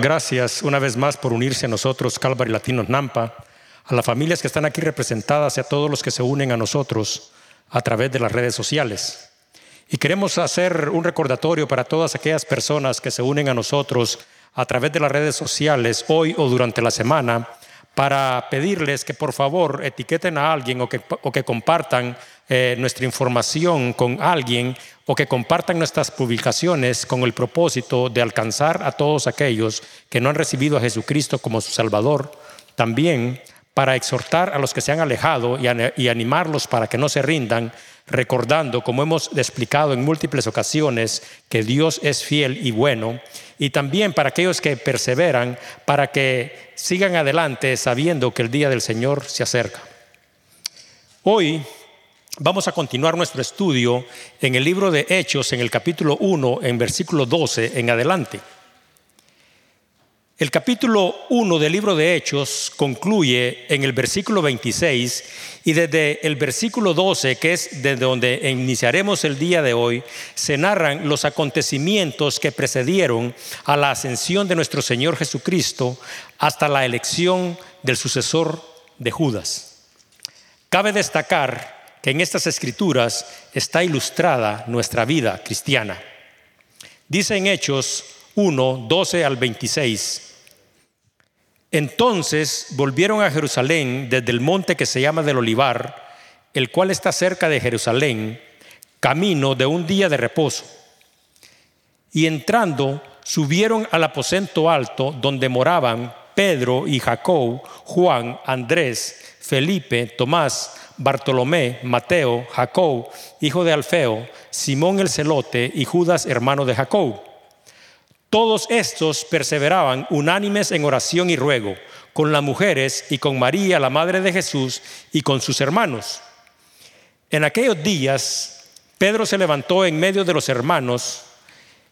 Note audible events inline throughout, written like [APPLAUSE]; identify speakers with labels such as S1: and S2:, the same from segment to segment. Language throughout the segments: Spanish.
S1: Gracias una vez más por unirse a nosotros, Calvary Latinos Nampa, a las familias que están aquí representadas y a todos los que se unen a nosotros a través de las redes sociales. Y queremos hacer un recordatorio para todas aquellas personas que se unen a nosotros a través de las redes sociales hoy o durante la semana para pedirles que por favor etiqueten a alguien o que, o que compartan eh, nuestra información con alguien o que compartan nuestras publicaciones con el propósito de alcanzar a todos aquellos que no han recibido a Jesucristo como su Salvador. También para exhortar a los que se han alejado y, y animarlos para que no se rindan, recordando, como hemos explicado en múltiples ocasiones, que Dios es fiel y bueno y también para aquellos que perseveran, para que sigan adelante sabiendo que el día del Señor se acerca. Hoy vamos a continuar nuestro estudio en el libro de Hechos, en el capítulo 1, en versículo 12 en adelante. El capítulo 1 del libro de Hechos concluye en el versículo 26 y desde el versículo 12, que es desde donde iniciaremos el día de hoy, se narran los acontecimientos que precedieron a la ascensión de nuestro Señor Jesucristo hasta la elección del sucesor de Judas. Cabe destacar que en estas escrituras está ilustrada nuestra vida cristiana. Dice en Hechos 1, 12 al 26. Entonces volvieron a Jerusalén desde el monte que se llama del Olivar, el cual está cerca de Jerusalén, camino de un día de reposo. Y entrando, subieron al aposento alto donde moraban Pedro y Jacob, Juan, Andrés, Felipe, Tomás, Bartolomé, Mateo, Jacob, hijo de Alfeo, Simón el celote y Judas, hermano de Jacob. Todos estos perseveraban unánimes en oración y ruego, con las mujeres y con María, la madre de Jesús, y con sus hermanos. En aquellos días, Pedro se levantó en medio de los hermanos,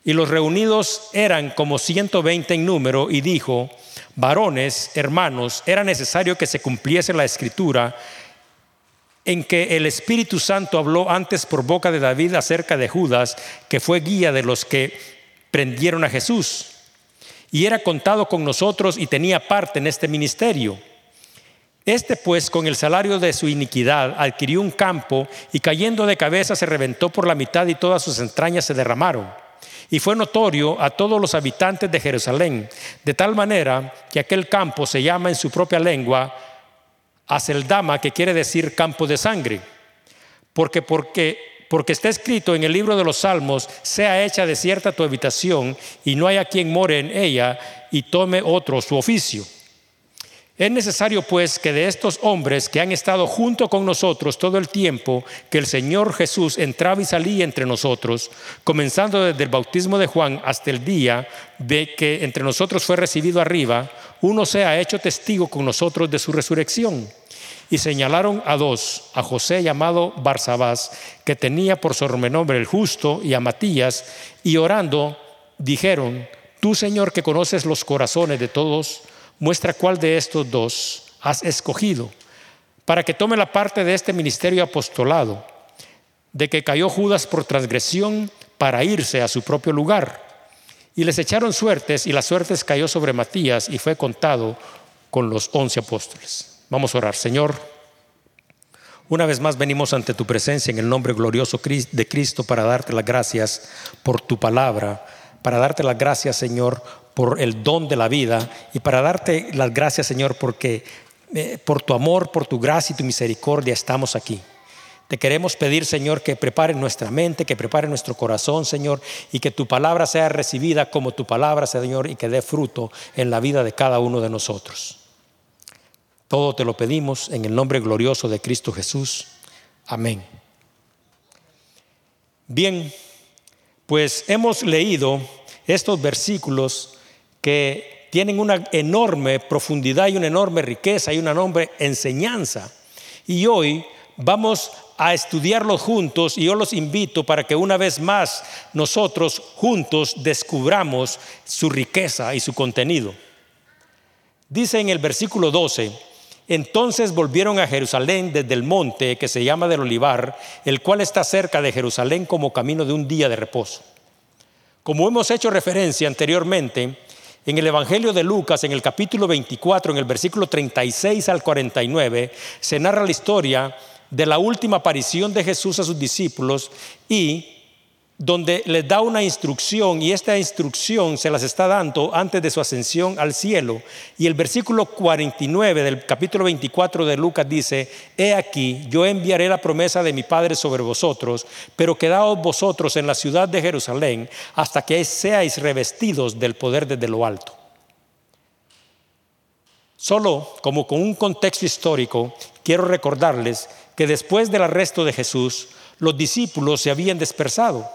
S1: y los reunidos eran como 120 en número, y dijo, varones, hermanos, era necesario que se cumpliese la escritura en que el Espíritu Santo habló antes por boca de David acerca de Judas, que fue guía de los que prendieron a Jesús. Y era contado con nosotros y tenía parte en este ministerio. Este pues con el salario de su iniquidad adquirió un campo y cayendo de cabeza se reventó por la mitad y todas sus entrañas se derramaron. Y fue notorio a todos los habitantes de Jerusalén, de tal manera que aquel campo se llama en su propia lengua Aseldama, que quiere decir campo de sangre. Porque porque porque está escrito en el libro de los Salmos, sea hecha desierta tu habitación y no haya quien more en ella y tome otro su oficio. Es necesario pues que de estos hombres que han estado junto con nosotros todo el tiempo que el Señor Jesús entraba y salía entre nosotros, comenzando desde el bautismo de Juan hasta el día de que entre nosotros fue recibido arriba, uno sea hecho testigo con nosotros de su resurrección y señalaron a dos, a José llamado Barsabás, que tenía por sobrenombre el justo, y a Matías, y orando dijeron, tú Señor que conoces los corazones de todos, muestra cuál de estos dos has escogido, para que tome la parte de este ministerio apostolado, de que cayó Judas por transgresión para irse a su propio lugar. Y les echaron suertes, y las suertes cayó sobre Matías, y fue contado con los once apóstoles. Vamos a orar, Señor. Una vez más venimos ante tu presencia en el nombre glorioso de Cristo para darte las gracias por tu palabra, para darte las gracias, Señor, por el don de la vida y para darte las gracias, Señor, porque eh, por tu amor, por tu gracia y tu misericordia estamos aquí. Te queremos pedir, Señor, que prepare nuestra mente, que prepare nuestro corazón, Señor, y que tu palabra sea recibida como tu palabra, Señor, y que dé fruto en la vida de cada uno de nosotros. Todo te lo pedimos en el nombre glorioso de Cristo Jesús. Amén. Bien, pues hemos leído estos versículos que tienen una enorme profundidad y una enorme riqueza y una enorme enseñanza. Y hoy vamos a estudiarlos juntos y yo los invito para que una vez más nosotros juntos descubramos su riqueza y su contenido. Dice en el versículo 12, entonces volvieron a Jerusalén desde el monte que se llama del Olivar, el cual está cerca de Jerusalén como camino de un día de reposo. Como hemos hecho referencia anteriormente, en el Evangelio de Lucas, en el capítulo 24, en el versículo 36 al 49, se narra la historia de la última aparición de Jesús a sus discípulos y donde les da una instrucción y esta instrucción se las está dando antes de su ascensión al cielo. Y el versículo 49 del capítulo 24 de Lucas dice, He aquí, yo enviaré la promesa de mi Padre sobre vosotros, pero quedaos vosotros en la ciudad de Jerusalén hasta que seáis revestidos del poder desde lo alto. Solo como con un contexto histórico, quiero recordarles que después del arresto de Jesús, los discípulos se habían dispersado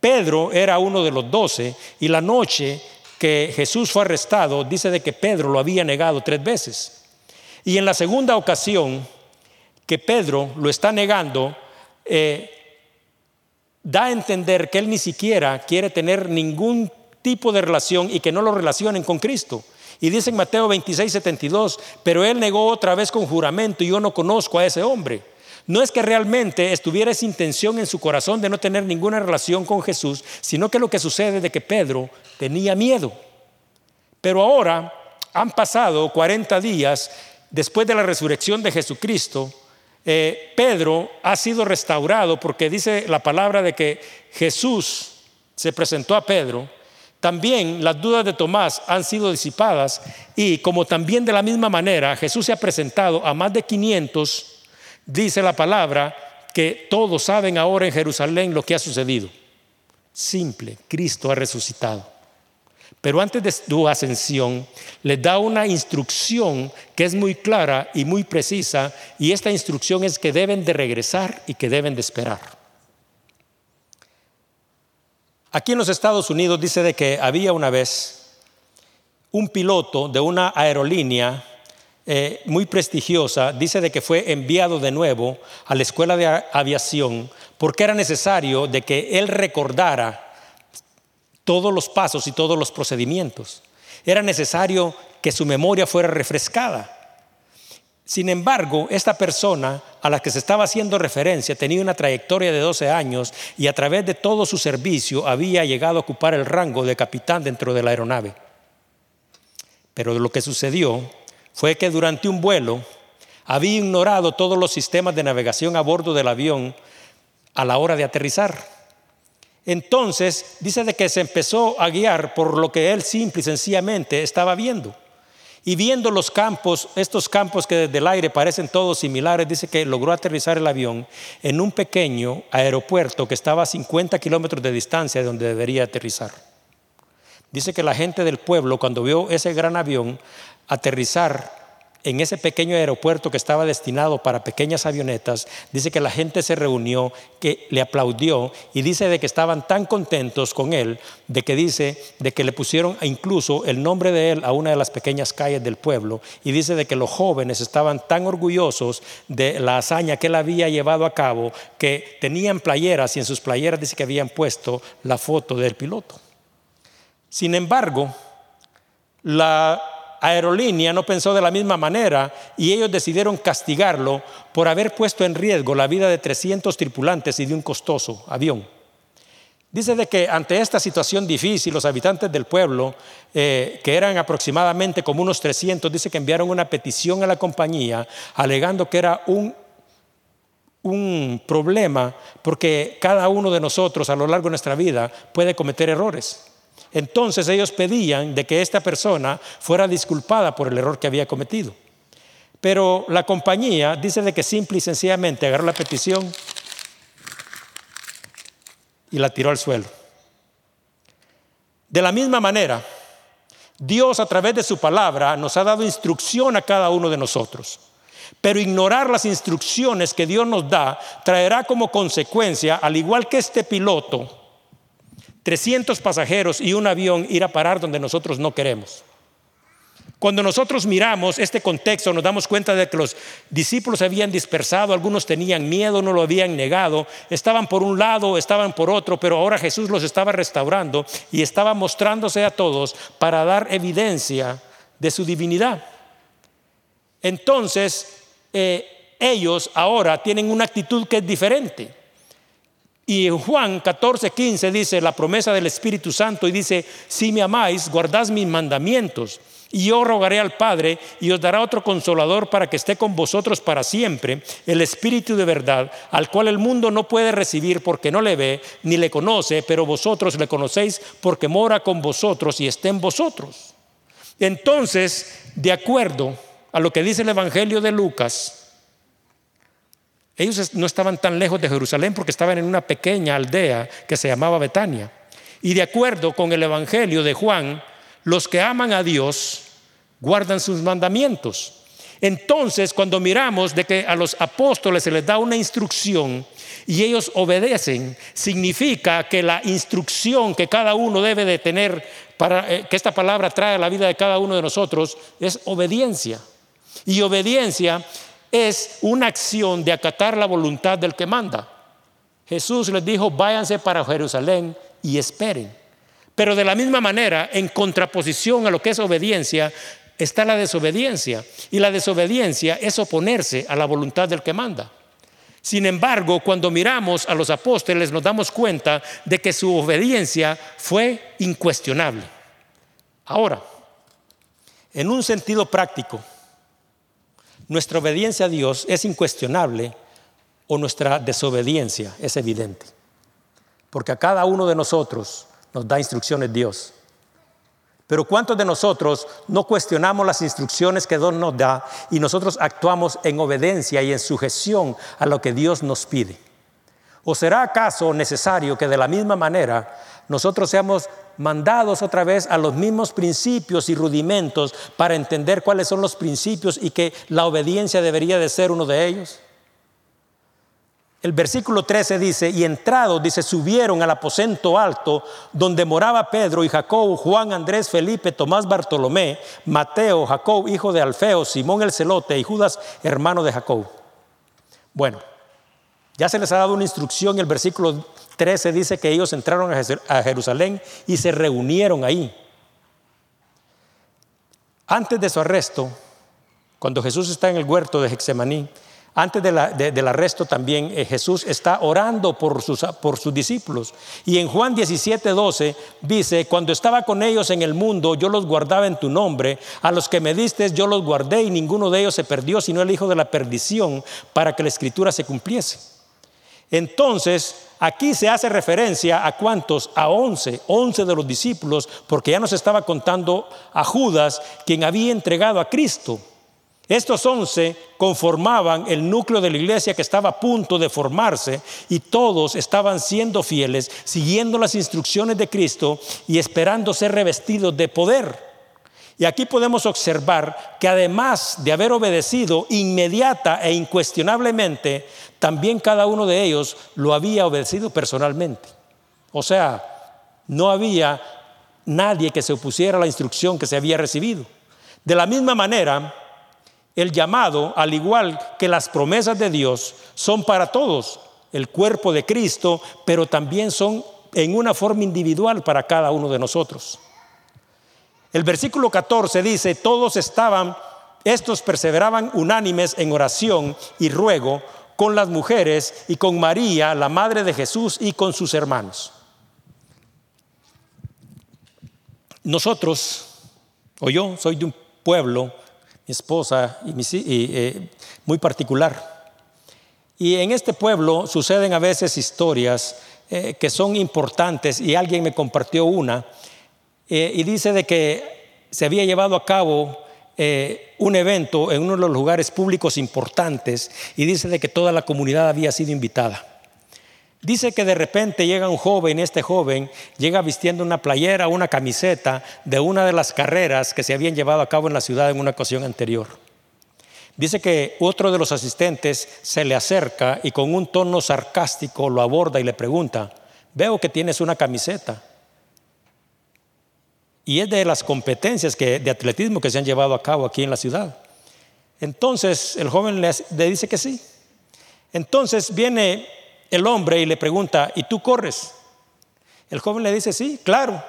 S1: Pedro era uno de los doce y la noche que Jesús fue arrestado dice de que Pedro lo había negado tres veces. Y en la segunda ocasión que Pedro lo está negando, eh, da a entender que él ni siquiera quiere tener ningún tipo de relación y que no lo relacionen con Cristo. Y dice en Mateo 26, 72, pero él negó otra vez con juramento y yo no conozco a ese hombre. No es que realmente estuviera esa intención en su corazón de no tener ninguna relación con Jesús, sino que lo que sucede es que Pedro tenía miedo. Pero ahora han pasado 40 días después de la resurrección de Jesucristo. Eh, Pedro ha sido restaurado porque dice la palabra de que Jesús se presentó a Pedro. También las dudas de Tomás han sido disipadas y como también de la misma manera Jesús se ha presentado a más de 500 dice la palabra que todos saben ahora en Jerusalén lo que ha sucedido. Simple, Cristo ha resucitado. Pero antes de su ascensión, les da una instrucción que es muy clara y muy precisa, y esta instrucción es que deben de regresar y que deben de esperar. Aquí en los Estados Unidos dice de que había una vez un piloto de una aerolínea eh, muy prestigiosa, dice de que fue enviado de nuevo a la escuela de aviación porque era necesario de que él recordara todos los pasos y todos los procedimientos. Era necesario que su memoria fuera refrescada. Sin embargo, esta persona a la que se estaba haciendo referencia tenía una trayectoria de 12 años y a través de todo su servicio había llegado a ocupar el rango de capitán dentro de la aeronave. Pero lo que sucedió fue que durante un vuelo había ignorado todos los sistemas de navegación a bordo del avión a la hora de aterrizar. Entonces dice de que se empezó a guiar por lo que él simple y sencillamente estaba viendo. Y viendo los campos, estos campos que desde el aire parecen todos similares, dice que logró aterrizar el avión en un pequeño aeropuerto que estaba a 50 kilómetros de distancia de donde debería aterrizar. Dice que la gente del pueblo, cuando vio ese gran avión, aterrizar en ese pequeño aeropuerto que estaba destinado para pequeñas avionetas, dice que la gente se reunió, que le aplaudió y dice de que estaban tan contentos con él, de que dice de que le pusieron incluso el nombre de él a una de las pequeñas calles del pueblo y dice de que los jóvenes estaban tan orgullosos de la hazaña que él había llevado a cabo que tenían playeras y en sus playeras dice que habían puesto la foto del piloto. Sin embargo, la aerolínea no pensó de la misma manera y ellos decidieron castigarlo por haber puesto en riesgo la vida de 300 tripulantes y de un costoso avión. Dice de que ante esta situación difícil, los habitantes del pueblo, eh, que eran aproximadamente como unos 300, dice que enviaron una petición a la compañía alegando que era un, un problema porque cada uno de nosotros a lo largo de nuestra vida puede cometer errores. Entonces ellos pedían de que esta persona fuera disculpada por el error que había cometido. Pero la compañía dice de que simple y sencillamente agarró la petición y la tiró al suelo. De la misma manera, Dios a través de su palabra nos ha dado instrucción a cada uno de nosotros. Pero ignorar las instrucciones que Dios nos da traerá como consecuencia, al igual que este piloto, 300 pasajeros y un avión ir a parar donde nosotros no queremos. Cuando nosotros miramos este contexto nos damos cuenta de que los discípulos se habían dispersado, algunos tenían miedo, no lo habían negado, estaban por un lado, estaban por otro, pero ahora Jesús los estaba restaurando y estaba mostrándose a todos para dar evidencia de su divinidad. Entonces, eh, ellos ahora tienen una actitud que es diferente. Y en Juan 14, 15 dice la promesa del Espíritu Santo y dice, si me amáis, guardad mis mandamientos. Y yo rogaré al Padre y os dará otro consolador para que esté con vosotros para siempre, el Espíritu de verdad, al cual el mundo no puede recibir porque no le ve ni le conoce, pero vosotros le conocéis porque mora con vosotros y está en vosotros. Entonces, de acuerdo a lo que dice el Evangelio de Lucas, ellos no estaban tan lejos de Jerusalén porque estaban en una pequeña aldea que se llamaba Betania. Y de acuerdo con el Evangelio de Juan, los que aman a Dios guardan sus mandamientos. Entonces, cuando miramos de que a los apóstoles se les da una instrucción y ellos obedecen, significa que la instrucción que cada uno debe de tener para eh, que esta palabra trae a la vida de cada uno de nosotros es obediencia. Y obediencia es una acción de acatar la voluntad del que manda. Jesús les dijo, váyanse para Jerusalén y esperen. Pero de la misma manera, en contraposición a lo que es obediencia, está la desobediencia. Y la desobediencia es oponerse a la voluntad del que manda. Sin embargo, cuando miramos a los apóstoles nos damos cuenta de que su obediencia fue incuestionable. Ahora, en un sentido práctico, nuestra obediencia a Dios es incuestionable o nuestra desobediencia es evidente. Porque a cada uno de nosotros nos da instrucciones Dios. Pero ¿cuántos de nosotros no cuestionamos las instrucciones que Dios nos da y nosotros actuamos en obediencia y en sujeción a lo que Dios nos pide? ¿O será acaso necesario que de la misma manera nosotros seamos mandados otra vez a los mismos principios y rudimentos para entender cuáles son los principios y que la obediencia debería de ser uno de ellos? El versículo 13 dice, y entrados, dice, subieron al aposento alto donde moraba Pedro y Jacob, Juan, Andrés, Felipe, Tomás, Bartolomé, Mateo, Jacob, hijo de Alfeo, Simón el celote y Judas, hermano de Jacob. Bueno, ya se les ha dado una instrucción, el versículo 13 dice que ellos entraron a Jerusalén y se reunieron ahí. Antes de su arresto, cuando Jesús está en el huerto de Hexemaní, antes del arresto también eh, Jesús está orando por sus, por sus discípulos. Y en Juan 17, 12 dice, cuando estaba con ellos en el mundo, yo los guardaba en tu nombre, a los que me diste yo los guardé y ninguno de ellos se perdió, sino el hijo de la perdición, para que la escritura se cumpliese. Entonces, aquí se hace referencia a cuántos, a once, once de los discípulos, porque ya nos estaba contando a Judas, quien había entregado a Cristo. Estos once conformaban el núcleo de la iglesia que estaba a punto de formarse y todos estaban siendo fieles, siguiendo las instrucciones de Cristo y esperando ser revestidos de poder. Y aquí podemos observar que además de haber obedecido inmediata e incuestionablemente, también cada uno de ellos lo había obedecido personalmente. O sea, no había nadie que se opusiera a la instrucción que se había recibido. De la misma manera, el llamado, al igual que las promesas de Dios, son para todos, el cuerpo de Cristo, pero también son en una forma individual para cada uno de nosotros. El versículo 14 dice, todos estaban, estos perseveraban unánimes en oración y ruego con las mujeres y con María, la madre de Jesús, y con sus hermanos. Nosotros, o yo, soy de un pueblo mi esposa y, eh, muy particular. Y en este pueblo suceden a veces historias eh, que son importantes y alguien me compartió una eh, y dice de que se había llevado a cabo un evento en uno de los lugares públicos importantes y dice de que toda la comunidad había sido invitada. Dice que de repente llega un joven, este joven llega vistiendo una playera, una camiseta de una de las carreras que se habían llevado a cabo en la ciudad en una ocasión anterior. Dice que otro de los asistentes se le acerca y con un tono sarcástico lo aborda y le pregunta, veo que tienes una camiseta. Y es de las competencias de atletismo que se han llevado a cabo aquí en la ciudad. Entonces el joven le dice que sí. Entonces viene el hombre y le pregunta, ¿y tú corres? El joven le dice, sí, claro,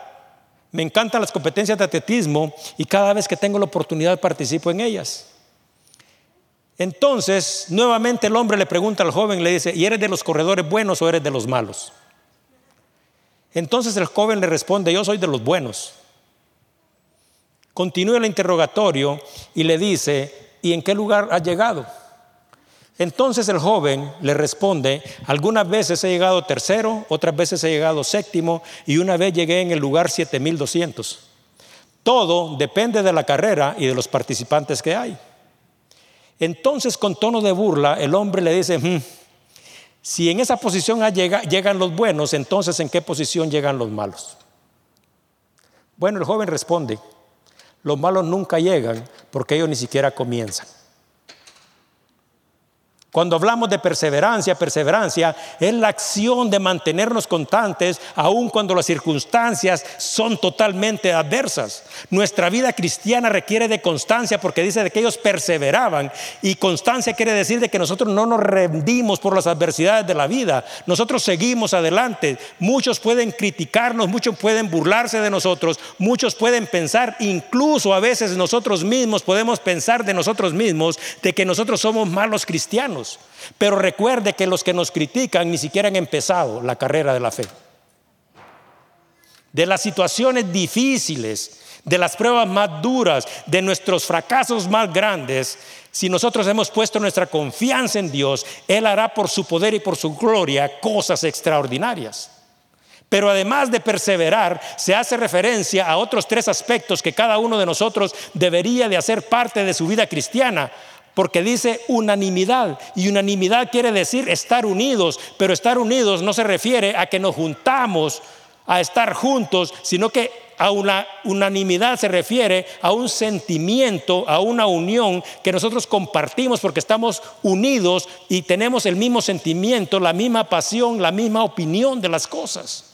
S1: me encantan las competencias de atletismo y cada vez que tengo la oportunidad participo en ellas. Entonces, nuevamente el hombre le pregunta al joven, le dice, ¿y eres de los corredores buenos o eres de los malos? Entonces el joven le responde, yo soy de los buenos. Continúa el interrogatorio y le dice, ¿y en qué lugar has llegado? Entonces el joven le responde, algunas veces he llegado tercero, otras veces he llegado séptimo y una vez llegué en el lugar 7200. Todo depende de la carrera y de los participantes que hay. Entonces con tono de burla el hombre le dice, hmm, si en esa posición llegan los buenos, entonces ¿en qué posición llegan los malos? Bueno, el joven responde, los malos nunca llegan porque ellos ni siquiera comienzan. Cuando hablamos de perseverancia, perseverancia es la acción de mantenernos constantes aun cuando las circunstancias son totalmente adversas. Nuestra vida cristiana requiere de constancia porque dice de que ellos perseveraban y constancia quiere decir de que nosotros no nos rendimos por las adversidades de la vida. Nosotros seguimos adelante. Muchos pueden criticarnos, muchos pueden burlarse de nosotros, muchos pueden pensar, incluso a veces nosotros mismos podemos pensar de nosotros mismos de que nosotros somos malos cristianos. Pero recuerde que los que nos critican ni siquiera han empezado la carrera de la fe. De las situaciones difíciles, de las pruebas más duras, de nuestros fracasos más grandes, si nosotros hemos puesto nuestra confianza en Dios, Él hará por su poder y por su gloria cosas extraordinarias. Pero además de perseverar, se hace referencia a otros tres aspectos que cada uno de nosotros debería de hacer parte de su vida cristiana porque dice unanimidad. Y unanimidad quiere decir estar unidos, pero estar unidos no se refiere a que nos juntamos a estar juntos, sino que a una unanimidad se refiere a un sentimiento, a una unión que nosotros compartimos porque estamos unidos y tenemos el mismo sentimiento, la misma pasión, la misma opinión de las cosas.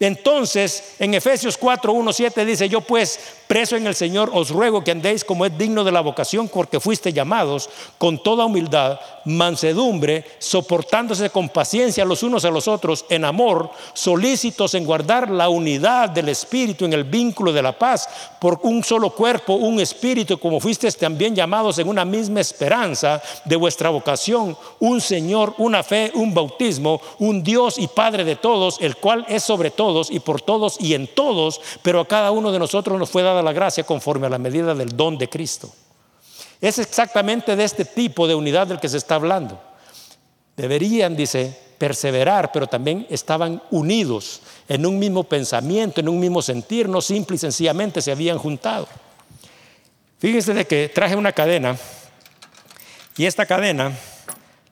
S1: Entonces, en Efesios 4, 1, 7 dice, yo pues, preso en el Señor, os ruego que andéis como es digno de la vocación porque fuiste llamados, con toda humildad, mansedumbre, soportándose con paciencia los unos a los otros, en amor, solícitos en guardar la unidad del Espíritu en el vínculo de la paz, por un solo cuerpo, un Espíritu, como fuisteis también llamados en una misma esperanza de vuestra vocación, un Señor, una fe, un bautismo, un Dios y Padre de todos, el cual es sobre todo y por todos y en todos, pero a cada uno de nosotros nos fue dada la gracia conforme a la medida del don de Cristo. Es exactamente de este tipo de unidad del que se está hablando. Deberían, dice, perseverar, pero también estaban unidos en un mismo pensamiento, en un mismo sentir, no simple y sencillamente se habían juntado. Fíjense de que traje una cadena y esta cadena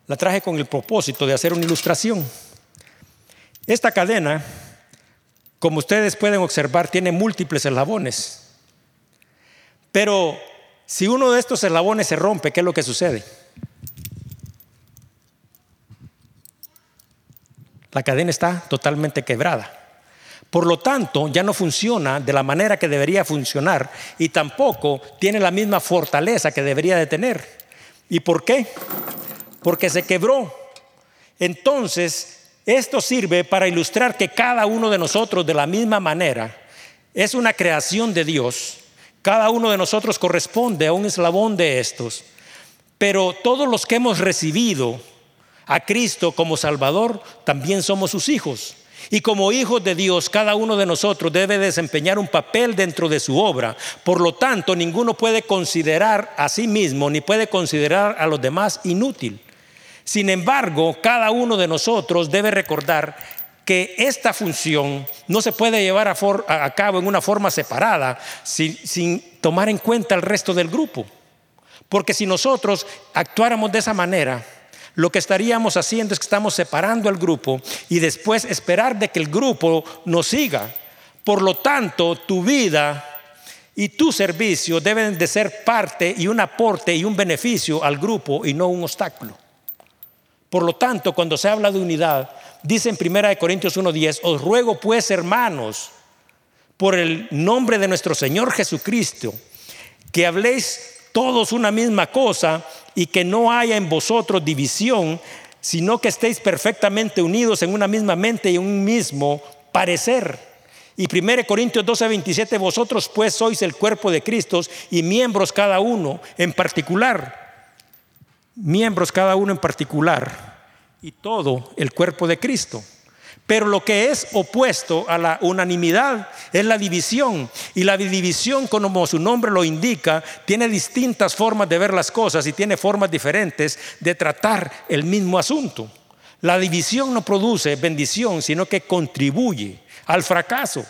S1: la traje con el propósito de hacer una ilustración. Esta cadena como ustedes pueden observar, tiene múltiples eslabones. Pero si uno de estos eslabones se rompe, ¿qué es lo que sucede? La cadena está totalmente quebrada. Por lo tanto, ya no funciona de la manera que debería funcionar y tampoco tiene la misma fortaleza que debería de tener. ¿Y por qué? Porque se quebró. Entonces, esto sirve para ilustrar que cada uno de nosotros de la misma manera es una creación de Dios. Cada uno de nosotros corresponde a un eslabón de estos. Pero todos los que hemos recibido a Cristo como Salvador, también somos sus hijos. Y como hijos de Dios, cada uno de nosotros debe desempeñar un papel dentro de su obra. Por lo tanto, ninguno puede considerar a sí mismo ni puede considerar a los demás inútil. Sin embargo, cada uno de nosotros debe recordar que esta función no se puede llevar a, cabo en una forma separada sin, sin tomar en cuenta el resto del grupo. Porque si nosotros actuáramos de esa manera, lo que estaríamos haciendo es que estamos separando al grupo y después esperar de que el grupo nos siga. Por lo tanto, tu vida y tu servicio deben de ser parte y un aporte y un beneficio al grupo y no un obstáculo. Por lo tanto, cuando se habla de unidad, dice en 1 Corintios 1:10, os ruego pues, hermanos, por el nombre de nuestro Señor Jesucristo, que habléis todos una misma cosa y que no haya en vosotros división, sino que estéis perfectamente unidos en una misma mente y un mismo parecer. Y 1 Corintios 12, 27, vosotros pues sois el cuerpo de Cristo y miembros cada uno en particular. Miembros cada uno en particular y todo el cuerpo de Cristo. Pero lo que es opuesto a la unanimidad es la división. Y la división, como su nombre lo indica, tiene distintas formas de ver las cosas y tiene formas diferentes de tratar el mismo asunto. La división no produce bendición, sino que contribuye al fracaso.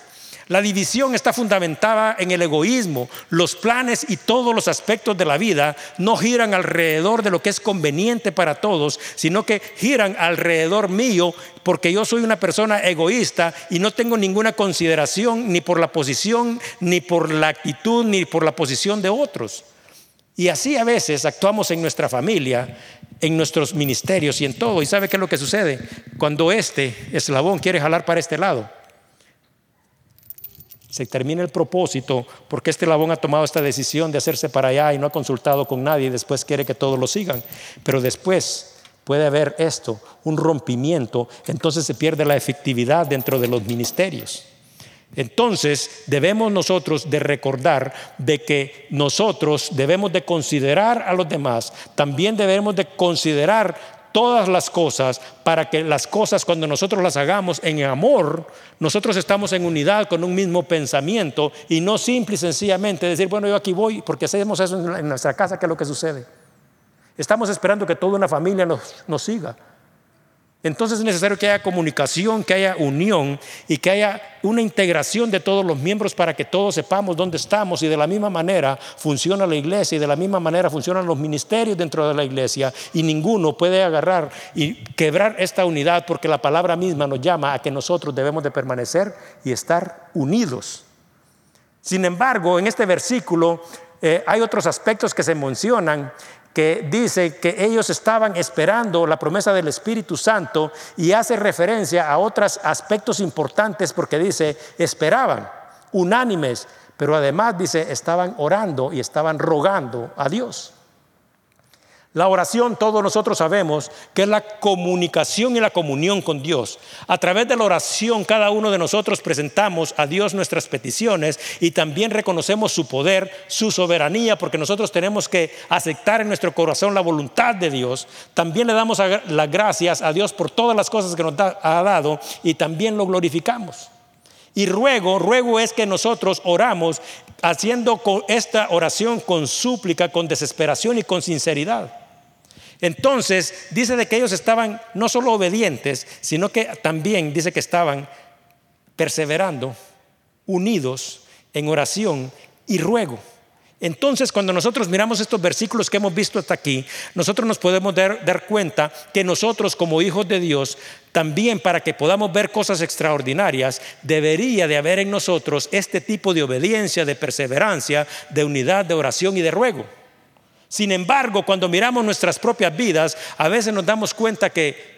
S1: La división está fundamentada en el egoísmo. Los planes y todos los aspectos de la vida no giran alrededor de lo que es conveniente para todos, sino que giran alrededor mío porque yo soy una persona egoísta y no tengo ninguna consideración ni por la posición, ni por la actitud, ni por la posición de otros. Y así a veces actuamos en nuestra familia, en nuestros ministerios y en todo. ¿Y sabe qué es lo que sucede? Cuando este eslabón quiere jalar para este lado se termina el propósito porque este labón ha tomado esta decisión de hacerse para allá y no ha consultado con nadie y después quiere que todos lo sigan. Pero después puede haber esto, un rompimiento, entonces se pierde la efectividad dentro de los ministerios. Entonces debemos nosotros de recordar de que nosotros debemos de considerar a los demás, también debemos de considerar todas las cosas para que las cosas cuando nosotros las hagamos en amor, nosotros estamos en unidad con un mismo pensamiento y no simple y sencillamente decir, bueno, yo aquí voy porque hacemos eso en nuestra casa, ¿qué es lo que sucede? Estamos esperando que toda una familia nos, nos siga. Entonces es necesario que haya comunicación, que haya unión y que haya una integración de todos los miembros para que todos sepamos dónde estamos y de la misma manera funciona la iglesia y de la misma manera funcionan los ministerios dentro de la iglesia y ninguno puede agarrar y quebrar esta unidad porque la palabra misma nos llama a que nosotros debemos de permanecer y estar unidos. Sin embargo, en este versículo eh, hay otros aspectos que se mencionan que dice que ellos estaban esperando la promesa del Espíritu Santo y hace referencia a otros aspectos importantes porque dice, esperaban, unánimes, pero además dice, estaban orando y estaban rogando a Dios. La oración, todos nosotros sabemos que es la comunicación y la comunión con Dios. A través de la oración, cada uno de nosotros presentamos a Dios nuestras peticiones y también reconocemos su poder, su soberanía, porque nosotros tenemos que aceptar en nuestro corazón la voluntad de Dios. También le damos las gracias a Dios por todas las cosas que nos ha dado y también lo glorificamos. Y ruego, ruego es que nosotros oramos haciendo esta oración con súplica, con desesperación y con sinceridad. Entonces dice de que ellos estaban no solo obedientes, sino que también dice que estaban perseverando, unidos en oración y ruego. Entonces, cuando nosotros miramos estos versículos que hemos visto hasta aquí, nosotros nos podemos dar, cuenta que nosotros como hijos de Dios, también para que podamos ver cosas extraordinarias, debería de haber en nosotros este tipo de obediencia, de perseverancia, de unidad, de oración y de ruego. Sin embargo, cuando miramos nuestras propias vidas, a veces nos damos cuenta que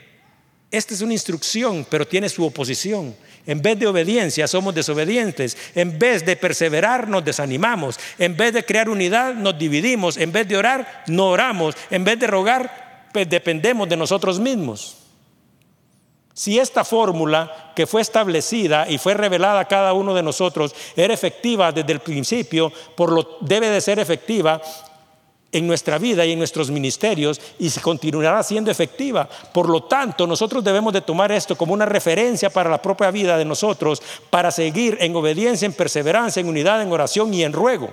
S1: esta es una instrucción, pero tiene su oposición. En vez de obediencia somos desobedientes. En vez de perseverar nos desanimamos. En vez de crear unidad nos dividimos. En vez de orar no oramos. En vez de rogar pues dependemos de nosotros mismos. Si esta fórmula que fue establecida y fue revelada a cada uno de nosotros era efectiva desde el principio, por lo debe de ser efectiva en nuestra vida y en nuestros ministerios y se continuará siendo efectiva. Por lo tanto, nosotros debemos de tomar esto como una referencia para la propia vida de nosotros, para seguir en obediencia, en perseverancia, en unidad, en oración y en ruego.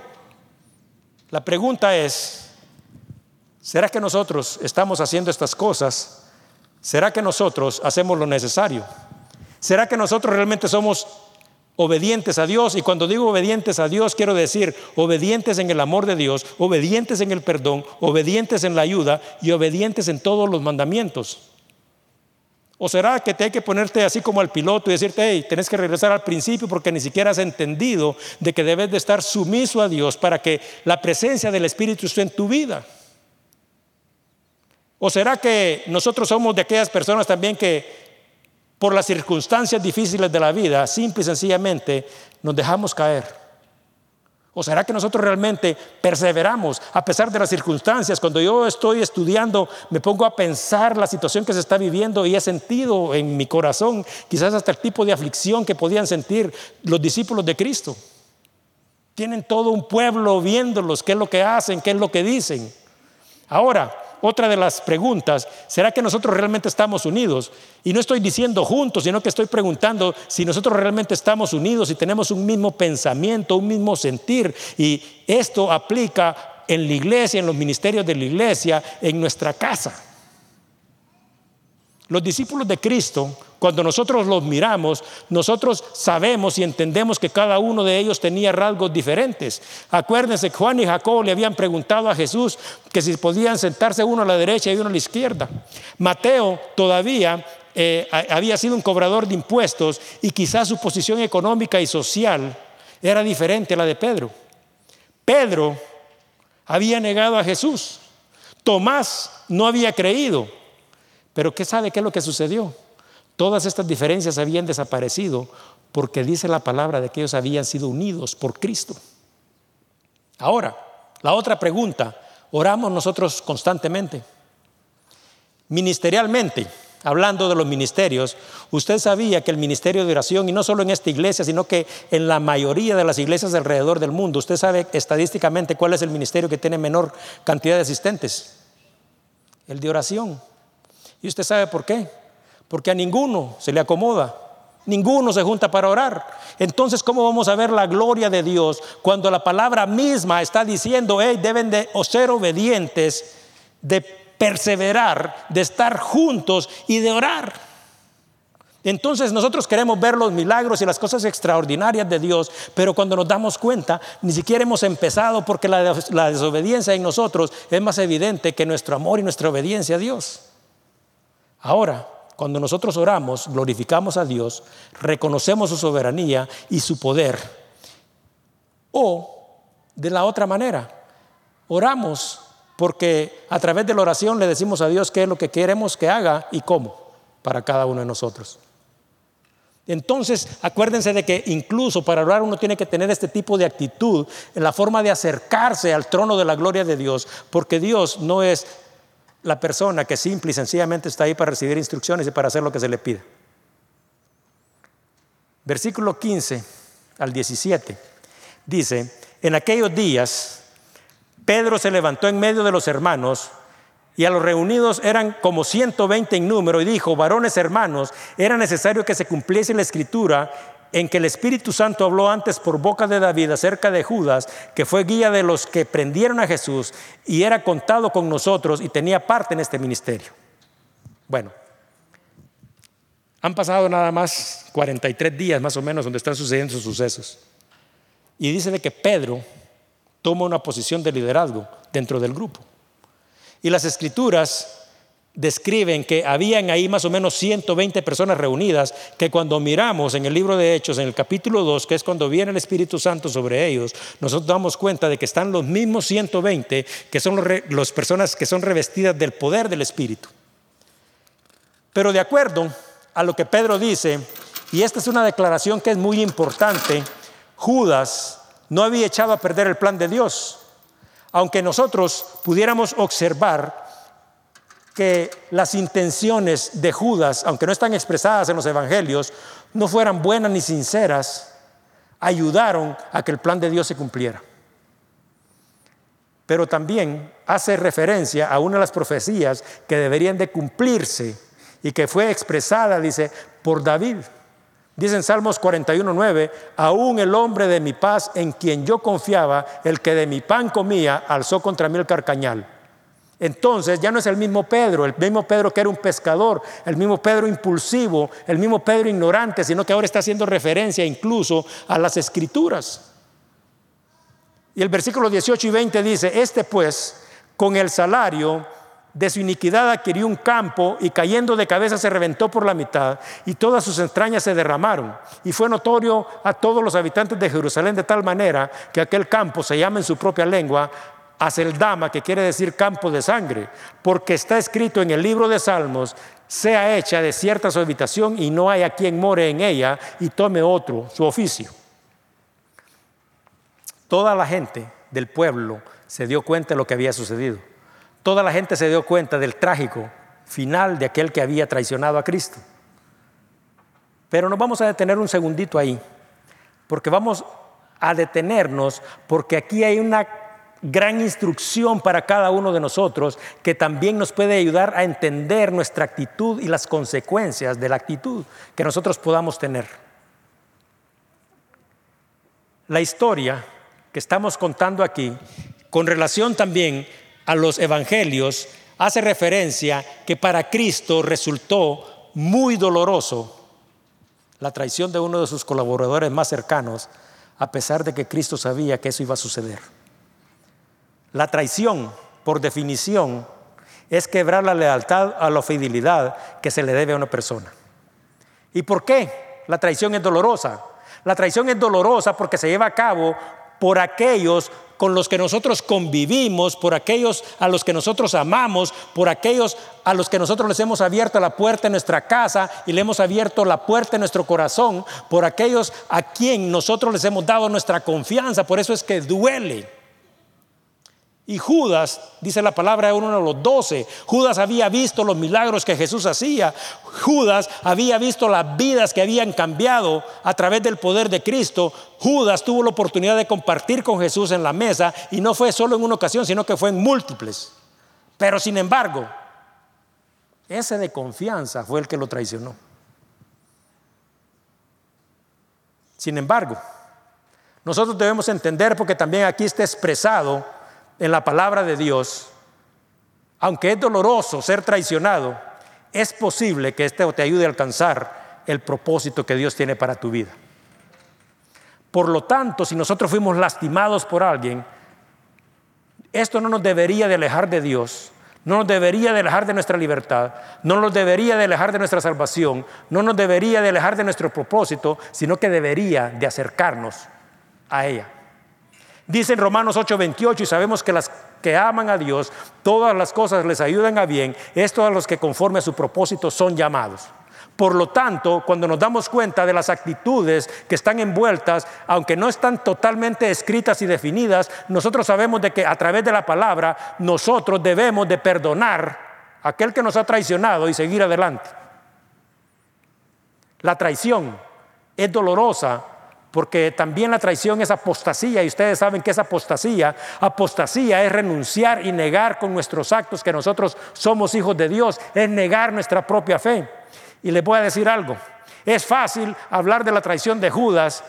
S1: La pregunta es, ¿será que nosotros estamos haciendo estas cosas? ¿Será que nosotros hacemos lo necesario? ¿Será que nosotros realmente somos obedientes a Dios. Y cuando digo obedientes a Dios, quiero decir obedientes en el amor de Dios, obedientes en el perdón, obedientes en la ayuda y obedientes en todos los mandamientos. ¿O será que te hay que ponerte así como al piloto y decirte, hey, tenés que regresar al principio porque ni siquiera has entendido de que debes de estar sumiso a Dios para que la presencia del Espíritu esté en tu vida? ¿O será que nosotros somos de aquellas personas también que por las circunstancias difíciles de la vida, simple y sencillamente nos dejamos caer. ¿O será que nosotros realmente perseveramos a pesar de las circunstancias? Cuando yo estoy estudiando, me pongo a pensar la situación que se está viviendo y he sentido en mi corazón quizás hasta el tipo de aflicción que podían sentir los discípulos de Cristo. Tienen todo un pueblo viéndolos, qué es lo que hacen, qué es lo que dicen. Ahora, otra de las preguntas, ¿será que nosotros realmente estamos unidos? Y no estoy diciendo juntos, sino que estoy preguntando si nosotros realmente estamos unidos y tenemos un mismo pensamiento, un mismo sentir. Y esto aplica en la iglesia, en los ministerios de la iglesia, en nuestra casa. Los discípulos de Cristo, cuando nosotros los miramos, nosotros sabemos y entendemos que cada uno de ellos tenía rasgos diferentes. Acuérdense, Juan y Jacob le habían preguntado a Jesús que si podían sentarse uno a la derecha y uno a la izquierda. Mateo todavía eh, había sido un cobrador de impuestos y quizás su posición económica y social era diferente a la de Pedro. Pedro había negado a Jesús. Tomás no había creído. Pero ¿qué sabe qué es lo que sucedió? Todas estas diferencias habían desaparecido porque dice la palabra de que ellos habían sido unidos por Cristo. Ahora, la otra pregunta, ¿oramos nosotros constantemente? Ministerialmente, hablando de los ministerios, usted sabía que el ministerio de oración, y no solo en esta iglesia, sino que en la mayoría de las iglesias alrededor del mundo, usted sabe estadísticamente cuál es el ministerio que tiene menor cantidad de asistentes, el de oración. ¿Y usted sabe por qué? Porque a ninguno se le acomoda. Ninguno se junta para orar. Entonces, ¿cómo vamos a ver la gloria de Dios cuando la palabra misma está diciendo, hey, deben de ser obedientes, de perseverar, de estar juntos y de orar? Entonces nosotros queremos ver los milagros y las cosas extraordinarias de Dios, pero cuando nos damos cuenta, ni siquiera hemos empezado porque la, la desobediencia en nosotros es más evidente que nuestro amor y nuestra obediencia a Dios. Ahora, cuando nosotros oramos, glorificamos a Dios, reconocemos su soberanía y su poder. O, de la otra manera, oramos porque a través de la oración le decimos a Dios qué es lo que queremos que haga y cómo para cada uno de nosotros. Entonces, acuérdense de que incluso para orar uno tiene que tener este tipo de actitud en la forma de acercarse al trono de la gloria de Dios, porque Dios no es la persona que simple y sencillamente está ahí para recibir instrucciones y para hacer lo que se le pide. Versículo 15 al 17 dice, en aquellos días Pedro se levantó en medio de los hermanos y a los reunidos eran como 120 en número y dijo, varones hermanos, era necesario que se cumpliese la escritura en que el Espíritu Santo habló antes por boca de David acerca de Judas, que fue guía de los que prendieron a Jesús y era contado con nosotros y tenía parte en este ministerio. Bueno, han pasado nada más 43 días más o menos donde están sucediendo esos sucesos. Y dice que Pedro toma una posición de liderazgo dentro del grupo. Y las escrituras describen que habían ahí más o menos 120 personas reunidas, que cuando miramos en el libro de Hechos, en el capítulo 2, que es cuando viene el Espíritu Santo sobre ellos, nosotros damos cuenta de que están los mismos 120, que son las personas que son revestidas del poder del Espíritu. Pero de acuerdo a lo que Pedro dice, y esta es una declaración que es muy importante, Judas no había echado a perder el plan de Dios. Aunque nosotros pudiéramos observar que las intenciones de Judas, aunque no están expresadas en los evangelios, no fueran buenas ni sinceras, ayudaron a que el plan de Dios se cumpliera. Pero también hace referencia a una de las profecías que deberían de cumplirse y que fue expresada, dice, por David. Dice en Salmos 41.9, aún el hombre de mi paz en quien yo confiaba, el que de mi pan comía, alzó contra mí el carcañal. Entonces ya no es el mismo Pedro, el mismo Pedro que era un pescador, el mismo Pedro impulsivo, el mismo Pedro ignorante, sino que ahora está haciendo referencia incluso a las escrituras. Y el versículo 18 y 20 dice, este pues, con el salario de su iniquidad adquirió un campo y cayendo de cabeza se reventó por la mitad y todas sus entrañas se derramaron. Y fue notorio a todos los habitantes de Jerusalén de tal manera que aquel campo se llama en su propia lengua Aceldama, que quiere decir campo de sangre, porque está escrito en el libro de Salmos, sea hecha de cierta su habitación y no haya quien more en ella y tome otro su oficio. Toda la gente del pueblo se dio cuenta de lo que había sucedido. Toda la gente se dio cuenta del trágico final de aquel que había traicionado a Cristo. Pero nos vamos a detener un segundito ahí, porque vamos a detenernos, porque aquí hay una gran instrucción para cada uno de nosotros que también nos puede ayudar a entender nuestra actitud y las consecuencias de la actitud que nosotros podamos tener. La historia que estamos contando aquí, con relación también a los evangelios, hace referencia que para Cristo resultó muy doloroso la traición de uno de sus colaboradores más cercanos, a pesar de que Cristo sabía que eso iba a suceder. La traición, por definición, es quebrar la lealtad a la fidelidad que se le debe a una persona. ¿Y por qué la traición es dolorosa? La traición es dolorosa porque se lleva a cabo por aquellos con los que nosotros convivimos, por aquellos a los que nosotros amamos, por aquellos a los que nosotros les hemos abierto la puerta en nuestra casa y le hemos abierto la puerta en nuestro corazón, por aquellos a quien nosotros les hemos dado nuestra confianza. Por eso es que duele. Y Judas, dice la palabra de uno de los doce, Judas había visto los milagros que Jesús hacía. Judas había visto las vidas que habían cambiado a través del poder de Cristo. Judas tuvo la oportunidad de compartir con Jesús en la mesa y no fue solo en una ocasión, sino que fue en múltiples. Pero sin embargo, ese de confianza fue el que lo traicionó. Sin embargo, nosotros debemos entender, porque también aquí está expresado, en la palabra de Dios, aunque es doloroso ser traicionado, es posible que esto te ayude a alcanzar el propósito que Dios tiene para tu vida. Por lo tanto, si nosotros fuimos lastimados por alguien, esto no nos debería de alejar de Dios, no nos debería de alejar de nuestra libertad, no nos debería de alejar de nuestra salvación, no nos debería de alejar de nuestro propósito, sino que debería de acercarnos a ella. Dice en Romanos 8:28 y sabemos que las que aman a Dios, todas las cosas les ayudan a bien, estos a los que conforme a su propósito son llamados. Por lo tanto, cuando nos damos cuenta de las actitudes que están envueltas, aunque no están totalmente escritas y definidas, nosotros sabemos de que a través de la palabra nosotros debemos de perdonar a aquel que nos ha traicionado y seguir adelante. La traición es dolorosa porque también la traición es apostasía y ustedes saben que es apostasía. Apostasía es renunciar y negar con nuestros actos que nosotros somos hijos de Dios, es negar nuestra propia fe. Y les voy a decir algo, es fácil hablar de la traición de Judas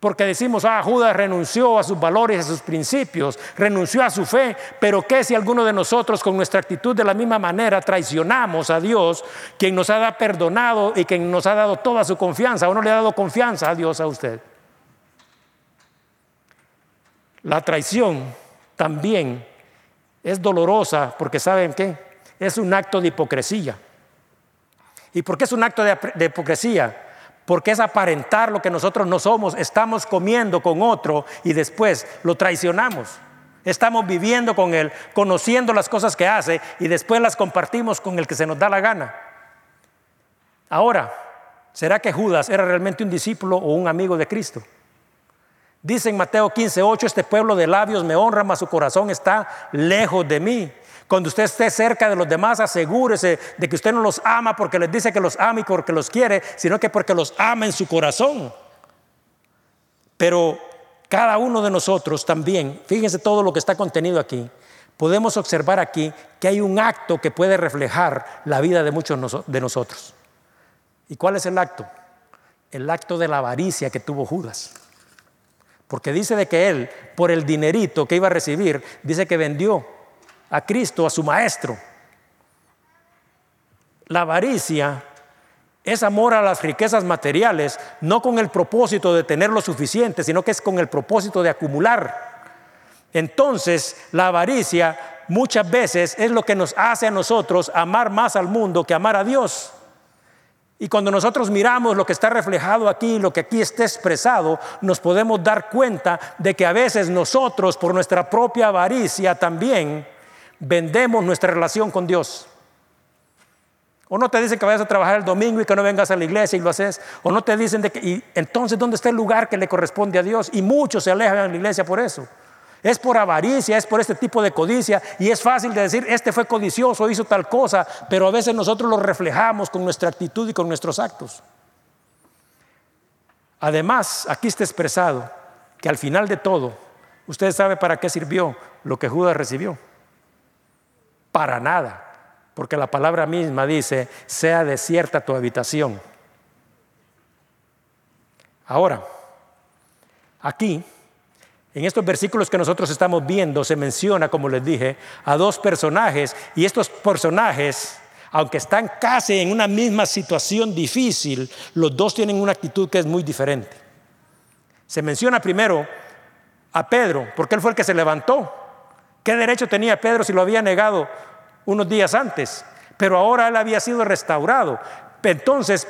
S1: porque decimos, ah, Judas renunció a sus valores, a sus principios, renunció a su fe, pero ¿qué si alguno de nosotros con nuestra actitud de la misma manera traicionamos a Dios, quien nos ha perdonado y quien nos ha dado toda su confianza, o no le ha dado confianza a Dios a usted? La traición también es dolorosa porque ¿saben qué? Es un acto de hipocresía. ¿Y por qué es un acto de, de hipocresía? Porque es aparentar lo que nosotros no somos. Estamos comiendo con otro y después lo traicionamos. Estamos viviendo con él, conociendo las cosas que hace y después las compartimos con el que se nos da la gana. Ahora, ¿será que Judas era realmente un discípulo o un amigo de Cristo? Dice en Mateo 15, 8, este pueblo de labios me honra, mas su corazón está lejos de mí. Cuando usted esté cerca de los demás, asegúrese de que usted no los ama porque les dice que los ama y porque los quiere, sino que porque los ama en su corazón. Pero cada uno de nosotros también, fíjense todo lo que está contenido aquí, podemos observar aquí que hay un acto que puede reflejar la vida de muchos de nosotros. ¿Y cuál es el acto? El acto de la avaricia que tuvo Judas. Porque dice de que él, por el dinerito que iba a recibir, dice que vendió a Cristo, a su Maestro. La avaricia es amor a las riquezas materiales, no con el propósito de tener lo suficiente, sino que es con el propósito de acumular. Entonces, la avaricia muchas veces es lo que nos hace a nosotros amar más al mundo que amar a Dios. Y cuando nosotros miramos lo que está reflejado aquí, lo que aquí está expresado, nos podemos dar cuenta de que a veces nosotros, por nuestra propia avaricia también, vendemos nuestra relación con Dios. O no te dicen que vayas a trabajar el domingo y que no vengas a la iglesia y lo haces. O no te dicen de que, y entonces, ¿dónde está el lugar que le corresponde a Dios? Y muchos se alejan de la iglesia por eso. Es por avaricia, es por este tipo de codicia. Y es fácil de decir, este fue codicioso, hizo tal cosa. Pero a veces nosotros lo reflejamos con nuestra actitud y con nuestros actos. Además, aquí está expresado que al final de todo, ¿Usted sabe para qué sirvió lo que Judas recibió? Para nada, porque la palabra misma dice, sea desierta tu habitación. Ahora, aquí, en estos versículos que nosotros estamos viendo, se menciona, como les dije, a dos personajes, y estos personajes, aunque están casi en una misma situación difícil, los dos tienen una actitud que es muy diferente. Se menciona primero a Pedro, porque él fue el que se levantó. ¿Qué derecho tenía Pedro si lo había negado unos días antes? Pero ahora él había sido restaurado. Entonces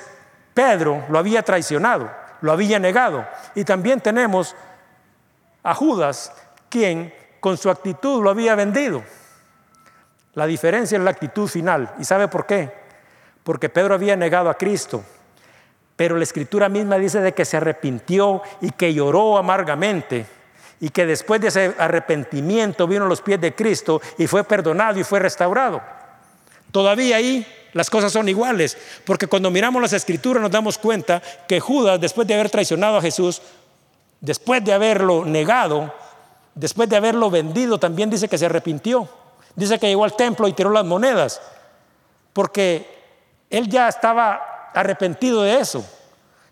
S1: Pedro lo había traicionado, lo había negado. Y también tenemos a Judas, quien con su actitud lo había vendido. La diferencia es la actitud final. ¿Y sabe por qué? Porque Pedro había negado a Cristo. Pero la escritura misma dice de que se arrepintió y que lloró amargamente y que después de ese arrepentimiento vino a los pies de Cristo y fue perdonado y fue restaurado. Todavía ahí las cosas son iguales, porque cuando miramos las escrituras nos damos cuenta que Judas, después de haber traicionado a Jesús, después de haberlo negado, después de haberlo vendido, también dice que se arrepintió. Dice que llegó al templo y tiró las monedas, porque él ya estaba arrepentido de eso.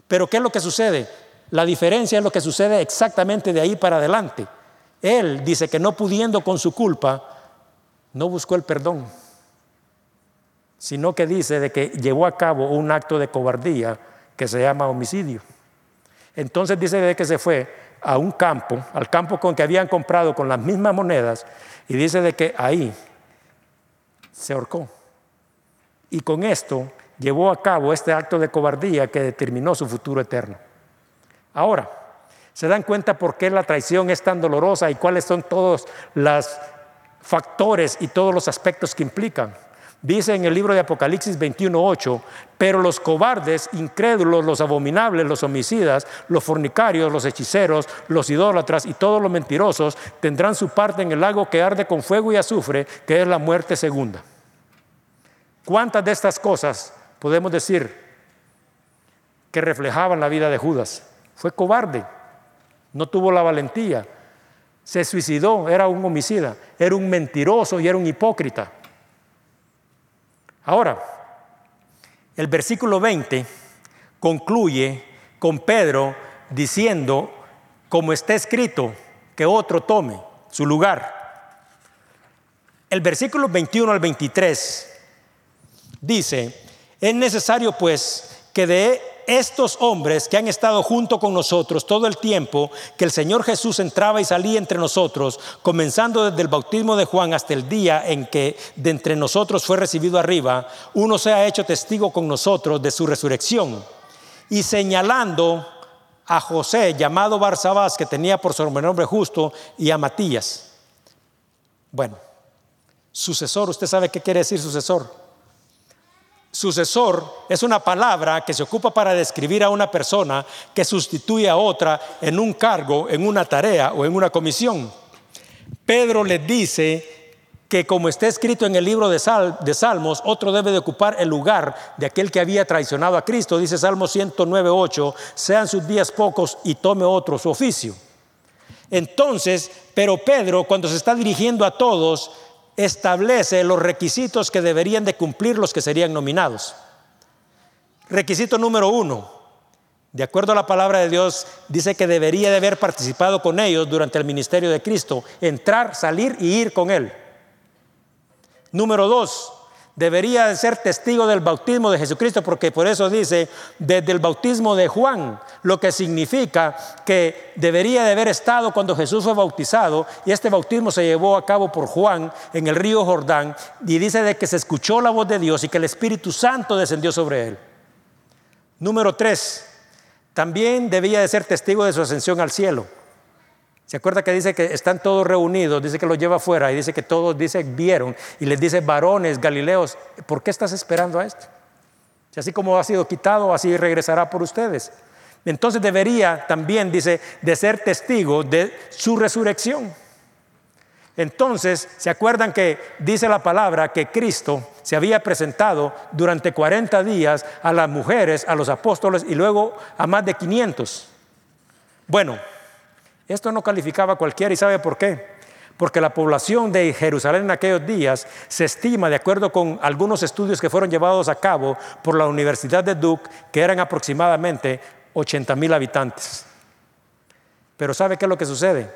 S1: Pero ¿qué es lo que sucede? La diferencia es lo que sucede exactamente de ahí para adelante. Él dice que no pudiendo con su culpa, no buscó el perdón, sino que dice de que llevó a cabo un acto de cobardía que se llama homicidio. Entonces dice de que se fue a un campo, al campo con que habían comprado con las mismas monedas, y dice de que ahí se ahorcó. Y con esto llevó a cabo este acto de cobardía que determinó su futuro eterno. Ahora, ¿se dan cuenta por qué la traición es tan dolorosa y cuáles son todos los factores y todos los aspectos que implican? Dice en el libro de Apocalipsis 21:8, pero los cobardes, incrédulos, los abominables, los homicidas, los fornicarios, los hechiceros, los idólatras y todos los mentirosos tendrán su parte en el lago que arde con fuego y azufre, que es la muerte segunda. ¿Cuántas de estas cosas podemos decir que reflejaban la vida de Judas? Fue cobarde, no tuvo la valentía, se suicidó, era un homicida, era un mentiroso y era un hipócrita. Ahora, el versículo 20 concluye con Pedro diciendo, como está escrito, que otro tome su lugar. El versículo 21 al 23 dice, es necesario pues que de estos hombres que han estado junto con nosotros todo el tiempo que el Señor Jesús entraba y salía entre nosotros, comenzando desde el bautismo de Juan hasta el día en que de entre nosotros fue recibido arriba, uno se ha hecho testigo con nosotros de su resurrección. Y señalando a José, llamado Barsabás, que tenía por sobrenombre justo, y a Matías. Bueno, sucesor, ¿usted sabe qué quiere decir sucesor? Sucesor es una palabra que se ocupa para describir a una persona que sustituye a otra en un cargo, en una tarea o en una comisión. Pedro les dice que como está escrito en el libro de, Salmos, otro debe de ocupar el lugar de aquel que había traicionado a Cristo. Dice Salmo 109.8, sean sus días pocos y tome otro su oficio. Entonces, pero Pedro cuando se está dirigiendo a todos, establece los requisitos que deberían de cumplir los que serían nominados. Requisito número uno, de acuerdo a la palabra de Dios, dice que debería de haber participado con ellos durante el ministerio de Cristo, entrar, salir y ir con Él. Número dos, debería de ser testigo del bautismo de Jesucristo, porque por eso dice desde el bautismo de Juan, lo que significa que debería de haber estado cuando Jesús fue bautizado, y este bautismo se llevó a cabo por Juan en el río Jordán, y dice de que se escuchó la voz de Dios y que el Espíritu Santo descendió sobre él. Número tres, también debía de ser testigo de su ascensión al cielo. ¿Se acuerda que dice que están todos reunidos? Dice que los lleva afuera y dice que todos dice vieron y les dice varones galileos, ¿por qué estás esperando a esto? Si así como ha sido quitado, así regresará por ustedes. Entonces debería también, dice, de ser testigo de su resurrección. Entonces, ¿se acuerdan que dice la palabra que Cristo se había presentado durante 40 días a las mujeres, a los apóstoles y luego a más de 500? Bueno, Esto no calificaba a cualquiera y sabe por qué. Porque la población de Jerusalén en aquellos días se estima, de acuerdo con algunos estudios que fueron llevados a cabo por la Universidad de Duke, que eran aproximadamente 80 mil habitantes. Pero ¿sabe qué es lo que sucede?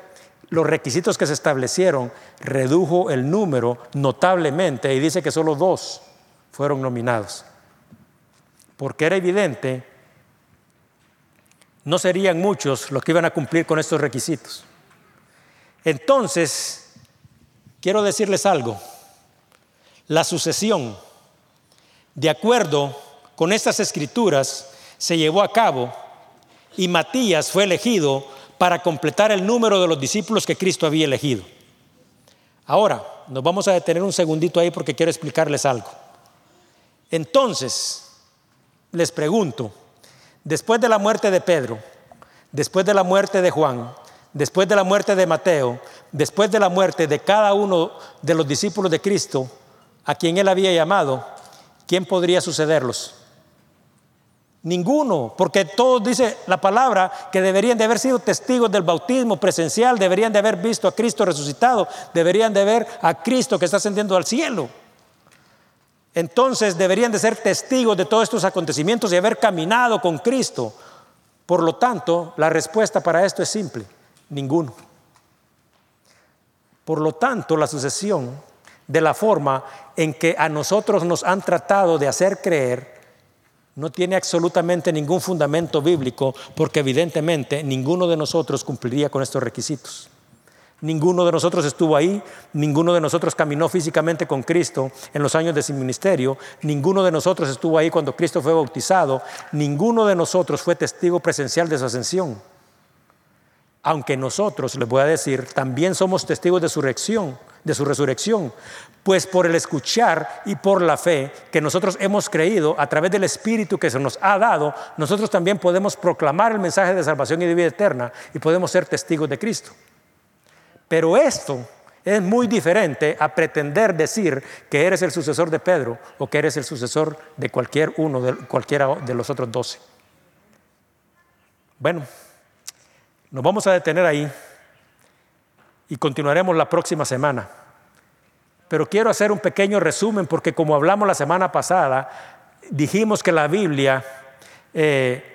S1: Los requisitos que se establecieron redujo el número notablemente y dice que solo dos fueron nominados. Porque era evidente no serían muchos los que iban a cumplir con estos requisitos. Entonces, quiero decirles algo. La sucesión, de acuerdo con estas escrituras, se llevó a cabo y Matías fue elegido para completar el número de los discípulos que Cristo había elegido. Ahora, nos vamos a detener un segundito ahí porque quiero explicarles algo. Entonces, les pregunto, Después de la muerte de Pedro, después de la muerte de Juan, después de la muerte de Mateo, después de la muerte de cada uno de los discípulos de Cristo, a quien él había llamado, ¿quién podría sucederlos? Ninguno, porque todos dice la palabra que deberían de haber sido testigos del bautismo presencial, deberían de haber visto a Cristo resucitado, deberían de ver a Cristo que está ascendiendo al cielo. Entonces deberían de ser testigos de todos estos acontecimientos y haber caminado con Cristo. Por lo tanto, la respuesta para esto es simple, ninguno. Por lo tanto, la sucesión de la forma en que a nosotros nos han tratado de hacer creer no tiene absolutamente ningún fundamento bíblico porque evidentemente ninguno de nosotros cumpliría con estos requisitos. Ninguno de nosotros estuvo ahí, ninguno de nosotros caminó físicamente con Cristo en los años de su ministerio, ninguno de nosotros estuvo ahí cuando Cristo fue bautizado, ninguno de nosotros fue testigo presencial de su ascensión. Aunque nosotros, les voy a decir, también somos testigos de su resurrección, de su resurrección, pues por el escuchar y por la fe que nosotros hemos creído a través del Espíritu que se nos ha dado, nosotros también podemos proclamar el mensaje de salvación y de vida eterna y podemos ser testigos de Cristo. Pero esto es muy diferente a pretender decir que eres el sucesor de Pedro o que eres el sucesor de cualquier uno de cualquiera de los otros doce. Bueno, nos vamos a detener ahí y continuaremos la próxima semana. Pero quiero hacer un pequeño resumen porque como hablamos la semana pasada, dijimos que la Biblia eh,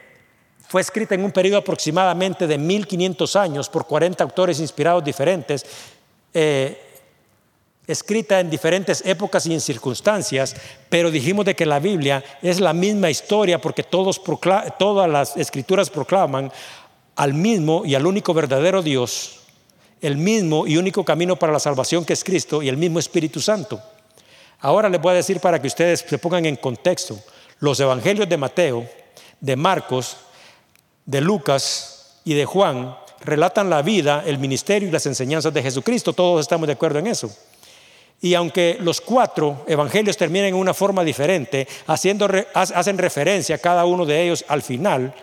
S1: fue escrita en un periodo aproximadamente de 1500 años por 40 autores inspirados diferentes, eh, escrita en diferentes épocas y en circunstancias, pero dijimos de que la Biblia es la misma historia porque todas las escrituras proclaman al mismo y al único verdadero Dios, el mismo y único camino para la salvación que es Cristo y el mismo Espíritu Santo. Ahora les voy a decir para que ustedes se pongan en contexto, los evangelios de Mateo, de Marcos, de Lucas y de Juan relatan la vida, el ministerio y las enseñanzas de Jesucristo. Todos estamos de acuerdo en eso. Y aunque los cuatro evangelios terminan en una forma diferente, hacen referencia cada uno de ellos al final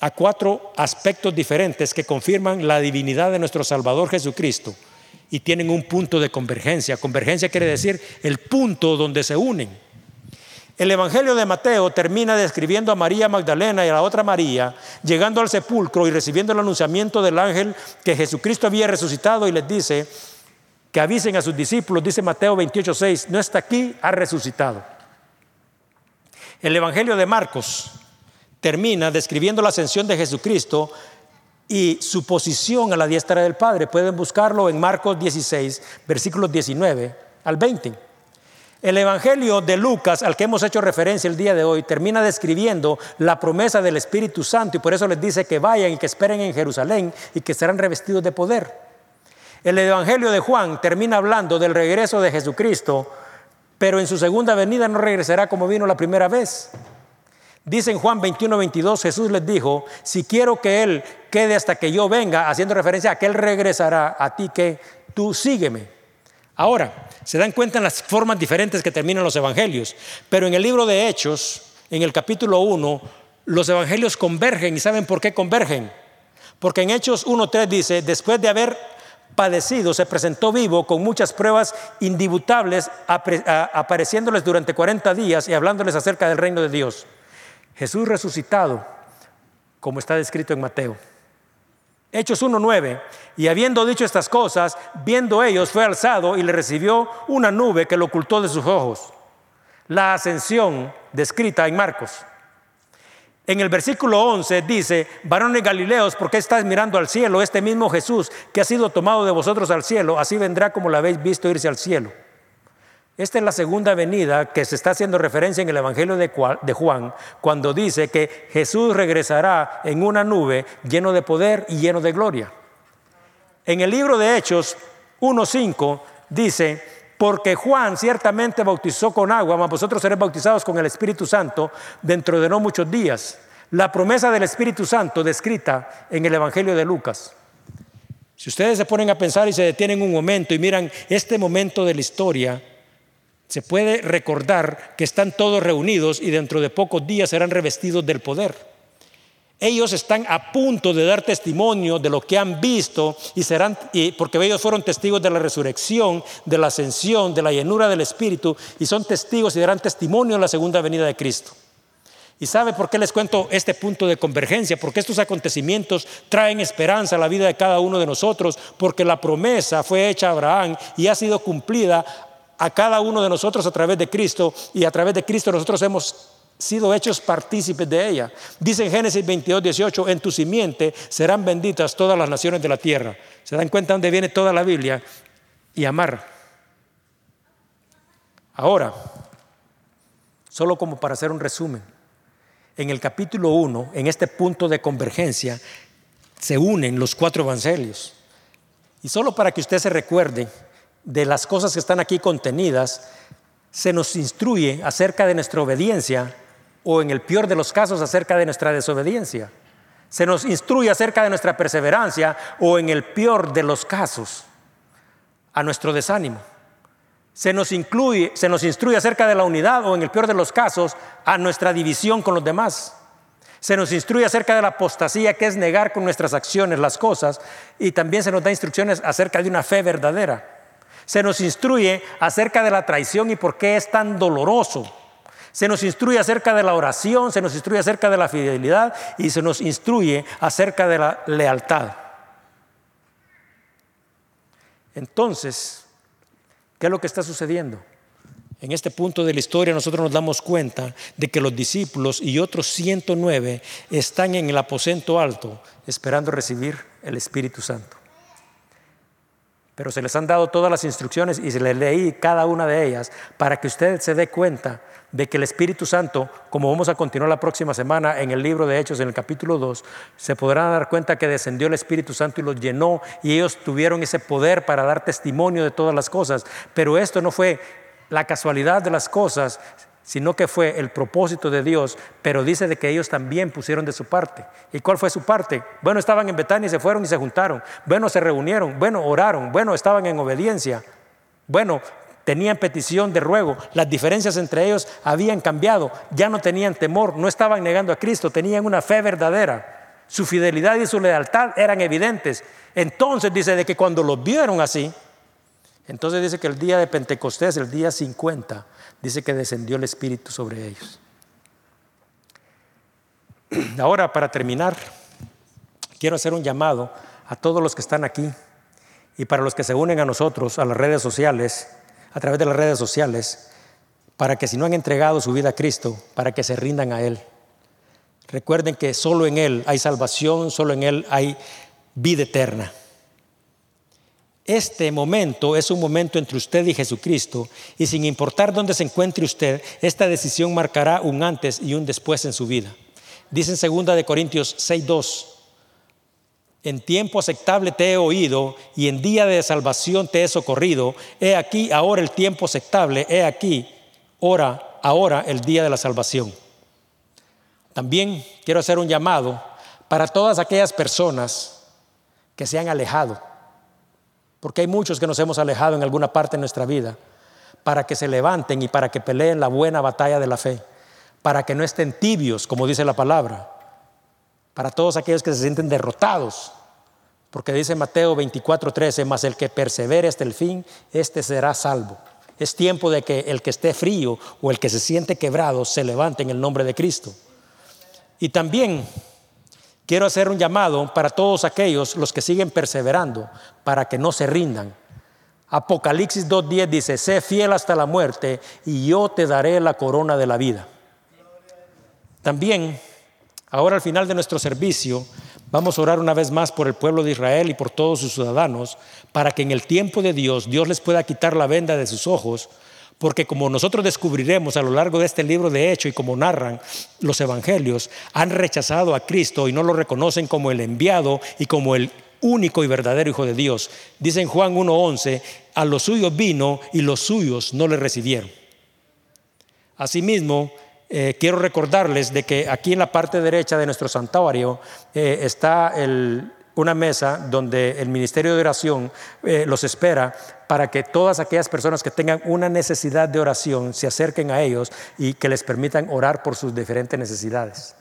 S1: a cuatro aspectos diferentes que confirman la divinidad de nuestro Salvador Jesucristo y tienen un punto de convergencia. Convergencia quiere decir el punto donde se unen. El Evangelio de Mateo termina describiendo a María Magdalena y a la otra María llegando al sepulcro y recibiendo el anunciamiento del ángel que Jesucristo había resucitado y les dice que avisen a sus discípulos, dice Mateo 28:6, no está aquí, ha resucitado. El Evangelio de Marcos termina describiendo la ascensión de Jesucristo y su posición a la diestra del Padre. Pueden buscarlo en Marcos 16, versículos 19 al 20. El Evangelio de Lucas, al que hemos hecho referencia el día de hoy, termina describiendo la promesa del Espíritu Santo y por eso les dice que vayan y que esperen en Jerusalén y que serán revestidos de poder. El Evangelio de Juan termina hablando del regreso de Jesucristo, pero en su segunda venida no regresará como vino la primera vez. Dice en Juan 21, 22, Jesús les dijo, si quiero que Él quede hasta que yo venga, haciendo referencia a que Él regresará a ti, que tú sígueme. Ahora, se dan cuenta en las formas diferentes que terminan los evangelios, pero en el libro de Hechos, en el capítulo 1, los evangelios convergen y ¿saben por qué convergen? Porque en Hechos 1.3 dice, después de haber padecido, se presentó vivo con muchas pruebas indibutables, apareciéndoles durante 40 días y hablándoles acerca del reino de Dios. Jesús resucitado, como está descrito en Mateo. Hechos 1.9. Y habiendo dicho estas cosas, viendo ellos, fue alzado y le recibió una nube que lo ocultó de sus ojos. La ascensión descrita en Marcos. En el versículo 11 dice, varones Galileos, ¿por qué estáis mirando al cielo? Este mismo Jesús que ha sido tomado de vosotros al cielo, así vendrá como lo habéis visto irse al cielo. Esta es la segunda venida que se está haciendo referencia en el Evangelio de Juan, cuando dice que Jesús regresará en una nube lleno de poder y lleno de gloria. En el libro de Hechos 1.5 dice, porque Juan ciertamente bautizó con agua, mas vosotros seréis bautizados con el Espíritu Santo dentro de no muchos días. La promesa del Espíritu Santo descrita en el Evangelio de Lucas. Si ustedes se ponen a pensar y se detienen un momento y miran este momento de la historia, se puede recordar que están todos reunidos y dentro de pocos días serán revestidos del poder. Ellos están a punto de dar testimonio de lo que han visto y serán, porque ellos fueron testigos de la resurrección, de la ascensión, de la llenura del Espíritu y son testigos y darán testimonio en la segunda venida de Cristo. ¿Y sabe por qué les cuento este punto de convergencia? Porque estos acontecimientos traen esperanza a la vida de cada uno de nosotros, porque la promesa fue hecha a Abraham y ha sido cumplida a cada uno de nosotros a través de Cristo y a través de Cristo nosotros hemos sido hechos partícipes de ella. Dice en Génesis 22, 18, en tu simiente serán benditas todas las naciones de la tierra. ¿Se dan cuenta dónde viene toda la Biblia? Y amar. Ahora, solo como para hacer un resumen, en el capítulo 1, en este punto de convergencia, se unen los cuatro evangelios. Y solo para que usted se recuerde, de las cosas que están aquí contenidas, se nos instruye acerca de nuestra obediencia o en el peor de los casos acerca de nuestra desobediencia. Se nos instruye acerca de nuestra perseverancia o en el peor de los casos a nuestro desánimo. Se nos, incluye, se nos instruye acerca de la unidad o en el peor de los casos a nuestra división con los demás. Se nos instruye acerca de la apostasía, que es negar con nuestras acciones las cosas, y también se nos da instrucciones acerca de una fe verdadera. Se nos instruye acerca de la traición y por qué es tan doloroso. Se nos instruye acerca de la oración, se nos instruye acerca de la fidelidad y se nos instruye acerca de la lealtad. Entonces, ¿qué es lo que está sucediendo? En este punto de la historia nosotros nos damos cuenta de que los discípulos y otros 109 están en el aposento alto esperando recibir el Espíritu Santo. Pero se les han dado todas las instrucciones y se les leí cada una de ellas para que usted se dé cuenta de que el Espíritu Santo, como vamos a continuar la próxima semana en el libro de Hechos, en el capítulo 2, se podrán dar cuenta que descendió el Espíritu Santo y los llenó y ellos tuvieron ese poder para dar testimonio de todas las cosas. Pero esto no fue la casualidad de las cosas, sino que fue el propósito de Dios, pero dice de que ellos también pusieron de su parte. ¿Y cuál fue su parte? Bueno, estaban en Betania y se fueron y se juntaron. Bueno, se reunieron. Bueno, oraron. Bueno, estaban en obediencia. Bueno, tenían petición de ruego. Las diferencias entre ellos habían cambiado. Ya no tenían temor, no estaban negando a Cristo, tenían una fe verdadera. Su fidelidad y su lealtad eran evidentes. Entonces dice de que cuando los vieron así, entonces dice que el día de Pentecostés, el día 50, dice que descendió el Espíritu sobre ellos. [CLEARS THROAT] Ahora, para terminar, quiero hacer un llamado a todos los que están aquí y para los que se unen a nosotros a las redes sociales, a través de las redes sociales, para que si no han entregado su vida a Cristo, para que se rindan a Él. Recuerden que solo en Él hay salvación, solo en Él hay vida eterna. Este momento es un momento entre usted y Jesucristo y sin importar dónde se encuentre usted, esta decisión marcará un antes y un después en su vida. Dice en 2 de Corintios 6:2, en tiempo aceptable te he oído y en día de salvación te he socorrido. He aquí ahora el tiempo aceptable, he aquí ahora, ahora el día de la salvación. También quiero hacer un llamado para todas aquellas personas que se han alejado porque hay muchos que nos hemos alejado en alguna parte de nuestra vida, para que se levanten y para que peleen la buena batalla de la fe, para que no estén tibios, como dice la palabra, para todos aquellos que se sienten derrotados, porque dice Mateo 24:13, más el que persevere hasta el fin, este será salvo. Es tiempo de que el que esté frío o el que se siente quebrado se levante en el nombre de Cristo. Y también quiero hacer un llamado para todos aquellos los que siguen perseverando, para que no se rindan. Apocalipsis 2.10 dice, sé fiel hasta la muerte y yo te daré la corona de la vida. También, ahora al final de nuestro servicio, vamos a orar una vez más por el pueblo de Israel y por todos sus ciudadanos, para que en el tiempo de Dios Dios les pueda quitar la venda de sus ojos porque como nosotros descubriremos a lo largo de este libro de Hecho y como narran los evangelios, han rechazado a Cristo y no lo reconocen como el enviado y como el único y verdadero Hijo de Dios. Dice en Juan 1.11, a los suyos vino y los suyos no le recibieron. Asimismo, eh, quiero recordarles de que aquí en la parte derecha de nuestro santuario eh, está el, una mesa donde el Ministerio de Oración eh, los espera para que todas aquellas personas que tengan una necesidad de oración se acerquen a ellos y que les permitan orar por sus diferentes necesidades.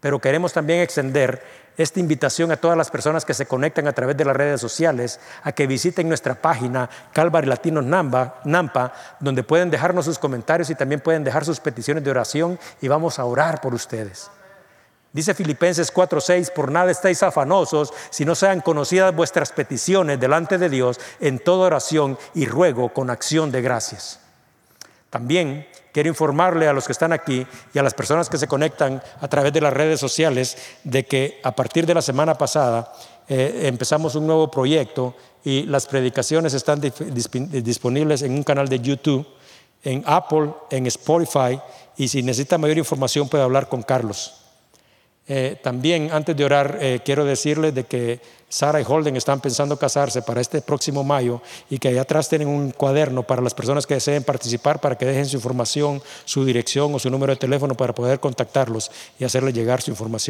S1: Pero queremos también extender esta invitación a todas las personas que se conectan a través de las redes sociales a que visiten nuestra página Calvary Latino Nampa, donde pueden dejarnos sus comentarios y también pueden dejar sus peticiones de oración y vamos a orar por ustedes. Dice Filipenses 4:6, por nada estáis afanosos, si no sean conocidas vuestras peticiones delante de Dios en toda oración y ruego con acción de gracias. También quiero informarle a los que están aquí y a las personas que se conectan a través de las redes sociales de que a partir de la semana pasada eh, empezamos un nuevo proyecto y las predicaciones están disponibles en un canal de YouTube, en Apple, en Spotify y si necesita mayor información puede hablar con Carlos. Eh, también, antes de orar, eh, quiero decirles de que Sara y Holden están pensando casarse para este próximo mayo y que allá atrás tienen un cuaderno para las personas que deseen participar para que dejen su información, su dirección o su número de teléfono para poder contactarlos y hacerles llegar su información.